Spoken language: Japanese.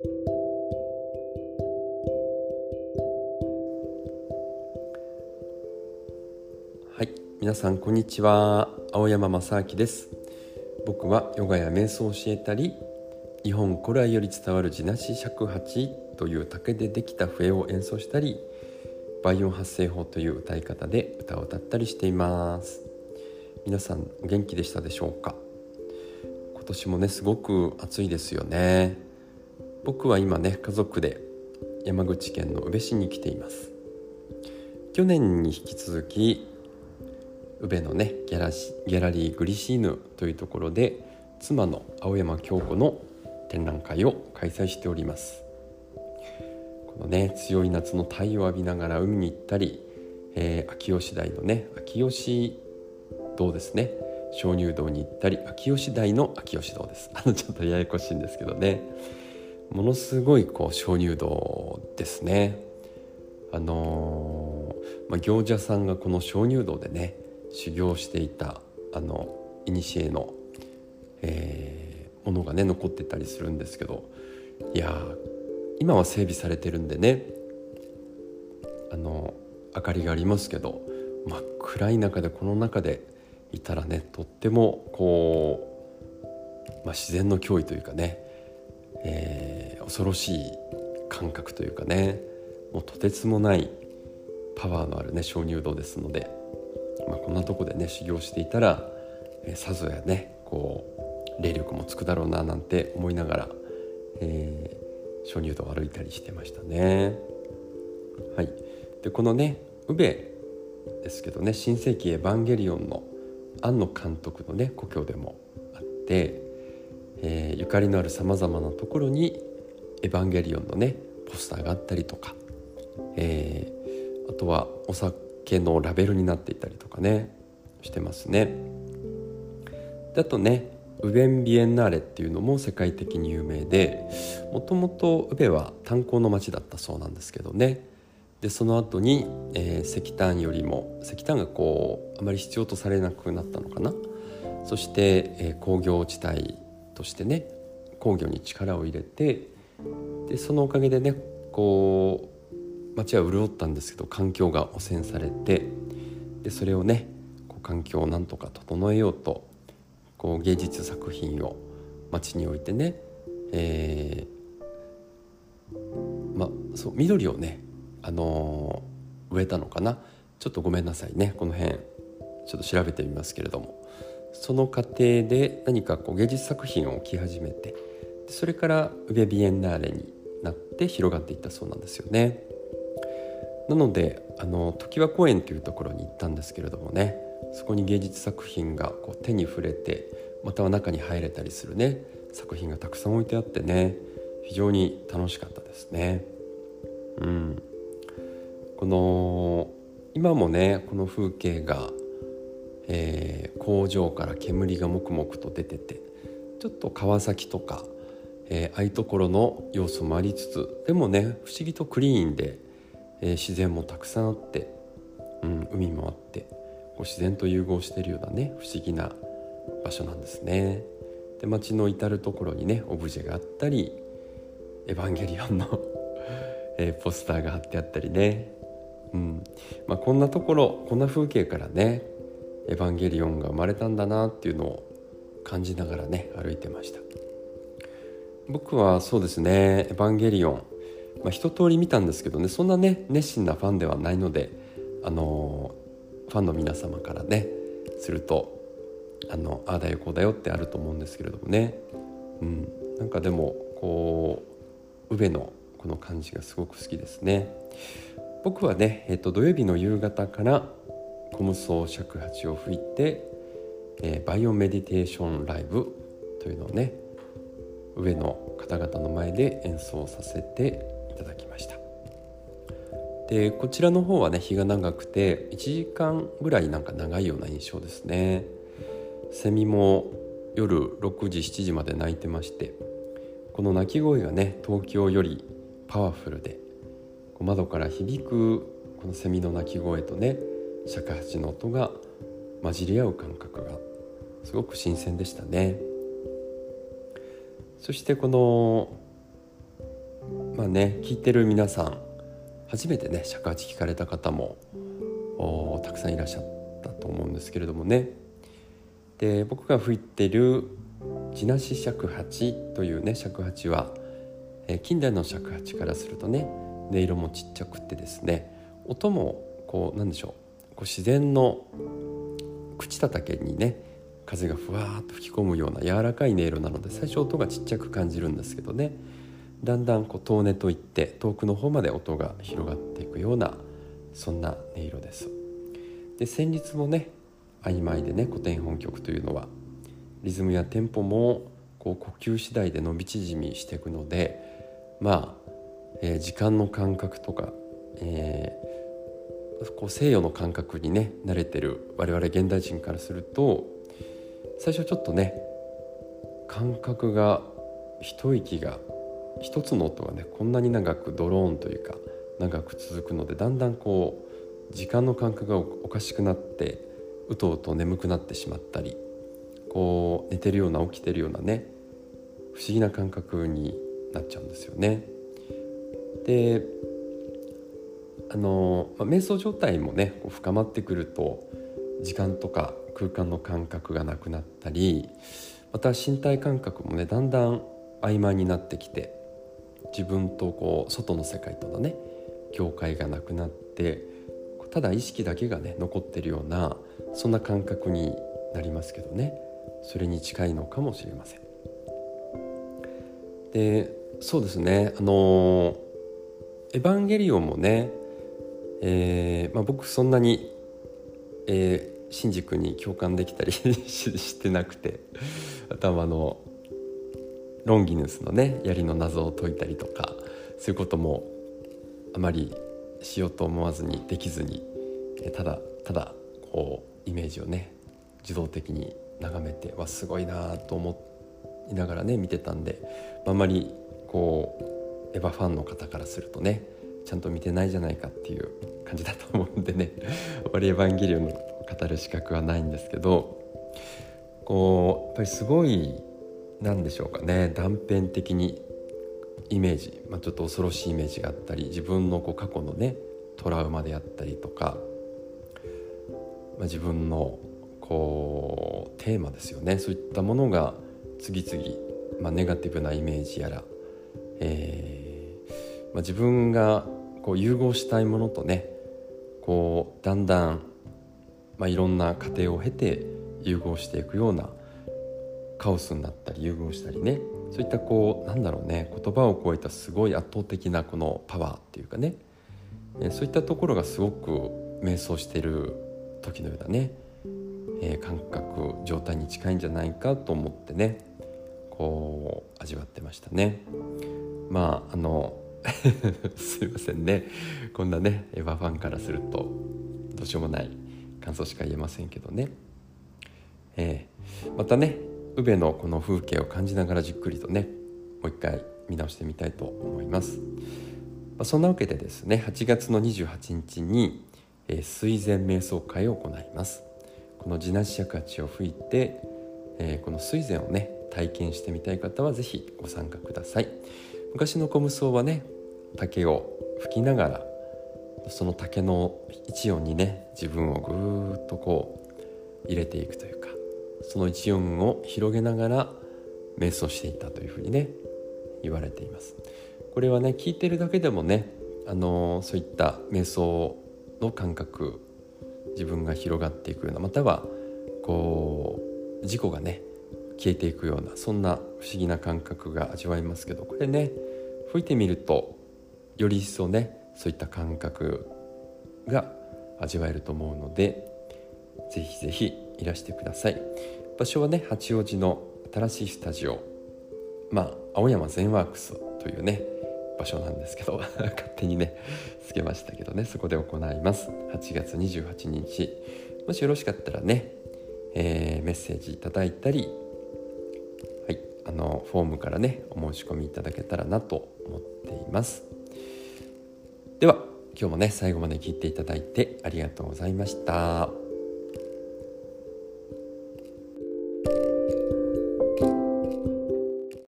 はい皆さんこんにちは。青山正明です。僕はヨガや瞑想を教えたり日本古来より伝わる地なし尺八という竹でできた笛を演奏したり倍音発声法という歌い方で歌を歌ったりしています。皆さん元気でしたでしょうか？今年もねすごく暑いですよね。僕は今ね家族で山口県の宇部市に来ています。去年に引き続き宇部のねギャラギャラリーグリシーヌというところで妻の青山京子の展覧会を開催しております。このね強い夏の太陽を浴びながら海に行ったり、えー、秋吉台のね秋吉堂ですね。鍾乳洞に行ったり秋吉台の秋吉堂です。あのちょっとややこしいんですけどね。ものすごいこう鍾乳洞ですね。あのー、まあ、行者さんがこの鍾乳洞でね修行していたあの古の、えー、ものがね残ってたりするんですけどいや今は整備されてるんでねあの明かりがありますけど真っ暗い中でこの中でいたらねとってもこう、まあ、自然の脅威というかね、えー、恐ろしい感覚というかねもうとてつもないパワーのあるね鍾乳洞ですので、まあ、こんなとこでね修行していたら、えー、さぞやねこう霊力もつくだろうななんて思いながら、えー、鍾乳洞を歩いたりしてましたね。はい、でこのね宇部ですけどね新世紀エヴァンゲリオンの庵野監督のね故郷でもあって、えー、ゆかりのあるさまざまなところに「エヴァンゲリオン」のねポスターがあったりとか、えー、あとはお酒のラベルになっていたりとかねしてますね。であとねウベンビエンナーレっていうのも世界的に有名でもともとウベは炭鉱の町だったそうなんですけどねでその後に、えー、石炭よりも石炭がこうあまり必要とされなくなったのかなそして、えー、工業地帯としてね工業に力を入れてでそのおかげでねこう町は潤ったんですけど環境が汚染されてでそれをねこう環境をなんとか整えようとこう芸術作品を町に置いてね、えー、まそう緑をねあの植えたのかな。ちょっとごめんなさいね。この辺ちょっと調べてみますけれども。その過程で何かこう芸術作品を置き始めてそれからウベビエンナーレになって広がっていったそうなんですよね。なのであの常盤公園というところに行ったんですけれどもねそこに芸術作品がこう手に触れてまたは中に入れたりするね作品がたくさん置いてあってね非常に楽しかったですね。うん、この今もねこの風景が、えー、工場から煙がもくもくと出ててちょっと川崎とか、えー、ああいうところの要素もありつつでもね不思議とクリーンで、えー、自然もたくさんあって、うん、海もあってこう自然と融合してるようなね不思議な場所なんですね。で街の至る所にねオブジェがあったり「エヴァンゲリオンのえー、ポスターが貼ってあったりねうんまあ、こんなところこんな風景からねエヴァンゲリオンが生まれたんだなっていうのを感じながらね歩いてました僕はそうですねエヴァンゲリオン、まあ、一通り見たんですけどねそんなね熱心なファンではないのであのファンの皆様からねするとあのああだよこうだよってあると思うんですけれどもね、うん、なんかでもこう宇部のこの感じがすごく好きですね。僕はね、えー、と土曜日の夕方からコムソー尺八を吹いて、えー、バイオメディテーションライブというのをね上の方々の前で演奏させていただきました。でこちらの方はね日が長くて1時間ぐらいなんか長いような印象ですね。セミも夜6時7時まで鳴いてましてこの鳴き声がね東京よりパワフルで窓から響くこのセミの鳴き声とね尺八の音が混じり合う感覚がすごく新鮮でしたね。そしてこのまあね聞いてる皆さん初めてね尺八聞かれた方もたくさんいらっしゃったと思うんですけれどもね。で僕が吹いてる地なし尺八というね尺八は、えー、近代の尺八からするとね音色もちっちゃくてですね音もこうなんでしょうこう自然の口叩けにね風がふわーっと吹き込むような柔らかい音色なので最初音がちっちゃく感じるんですけどねだんだんこう遠音といって遠くの方まで音が広がっていくようなそんな音色です。で旋律もね曖昧でね古典本曲というのはリズムやテンポもこう呼吸次第で伸び縮みしていくのでまあ、えー、時間の感覚とか、え、こう西洋の感覚にね慣れてる我々現代人からすると最初ちょっとね感覚が一息が一つの音がねこんなに長くドローンというか長く続くのでだんだんこう時間の感覚がおかしくなってうとうと眠くなってしまったりこう寝てるような起きてるようなね不思議な感覚になっちゃうんですよね。であの、まあ、瞑想状態もね深まってくると時間とか空間の感覚がなくなったりまた身体感覚もねだんだん曖昧になってきて自分とこう外の世界とのね境界がなくなってただ意識だけがね残ってるようなそんな感覚になりますけどねそれに近いのかもしれません。でそうですねあの「エヴァンゲリオン」もね、えーまあ、僕そんなに、えー、シンジ君に共感できたり してなくてあとはあのロンギヌスのね槍の謎を解いたりとかそういうこともあまりしようと思わずにできずにただただこうイメージをね自動的に眺めてわすごいなと思いながらね見てたんであんまりこうエヴァファンの方からするとねちゃんと見てないじゃないかっていう感じだと思うんでね。あまりエヴァンゲリオンの語る資格はないんですけど。こうやっぱりすごい何でしょうかね。断片的にイメージ、まあ、ちょっと恐ろしいイメージがあったり自分のこう過去のねトラウマであったりとか、まあ、自分のこうテーマですよね。そういったものが次々、まあ、ネガティブなイメージやら、えーまあ、自分がこう融合したいものとねこうだんだん、まあ、いろんな過程を経て融合していくようなカオスになったり融合したりね。そういったこうなんだろうね言葉を超えたすごい圧倒的なこのパワーっていうかね。そういったところがすごく瞑想してる時のようなね、えー、感覚状態に近いんじゃないかと思ってねこう味わってましたね。まああの すいませんね。こんなねエヴァファンからするとどうしようもない感想しか言えませんけどね。えー、またね宇部のこの風景を感じながらじっくりとねもう一回見直してみたいと思います、まあ、そんなわけでですね8月の28日に、えー、水前瞑想会を行います。この地なし尺八を吹いて、えー、この水前をね体験してみたい方は是非ご参加ください。昔の小無双はね竹を吹きながらその竹の一音にね自分をぐーっとこう入れていくというかその一音を広げながら瞑想していたというふうにね言われています。これはね聞いてるだけでもねあのそういった瞑想の感覚自分が広がっていくようなまたはこう自己がね消えていくようなそんな不思議な感覚が味わえますけどこれね吹いてみるとより一層ねそういった感覚が味わえると思うのでぜひぜひいらしてください。場所はね八王子の新しいスタジオまあ青山ゼンワークスというね場所なんですけど 勝手にねつけましたけどねそこで行います。8月28日。もしよろしかったらね、えー、メッセージいただいたりはいあのフォームからねお申し込みいただけたらなと思っています。では今日もね最後まで聞いていただいてありがとうございました。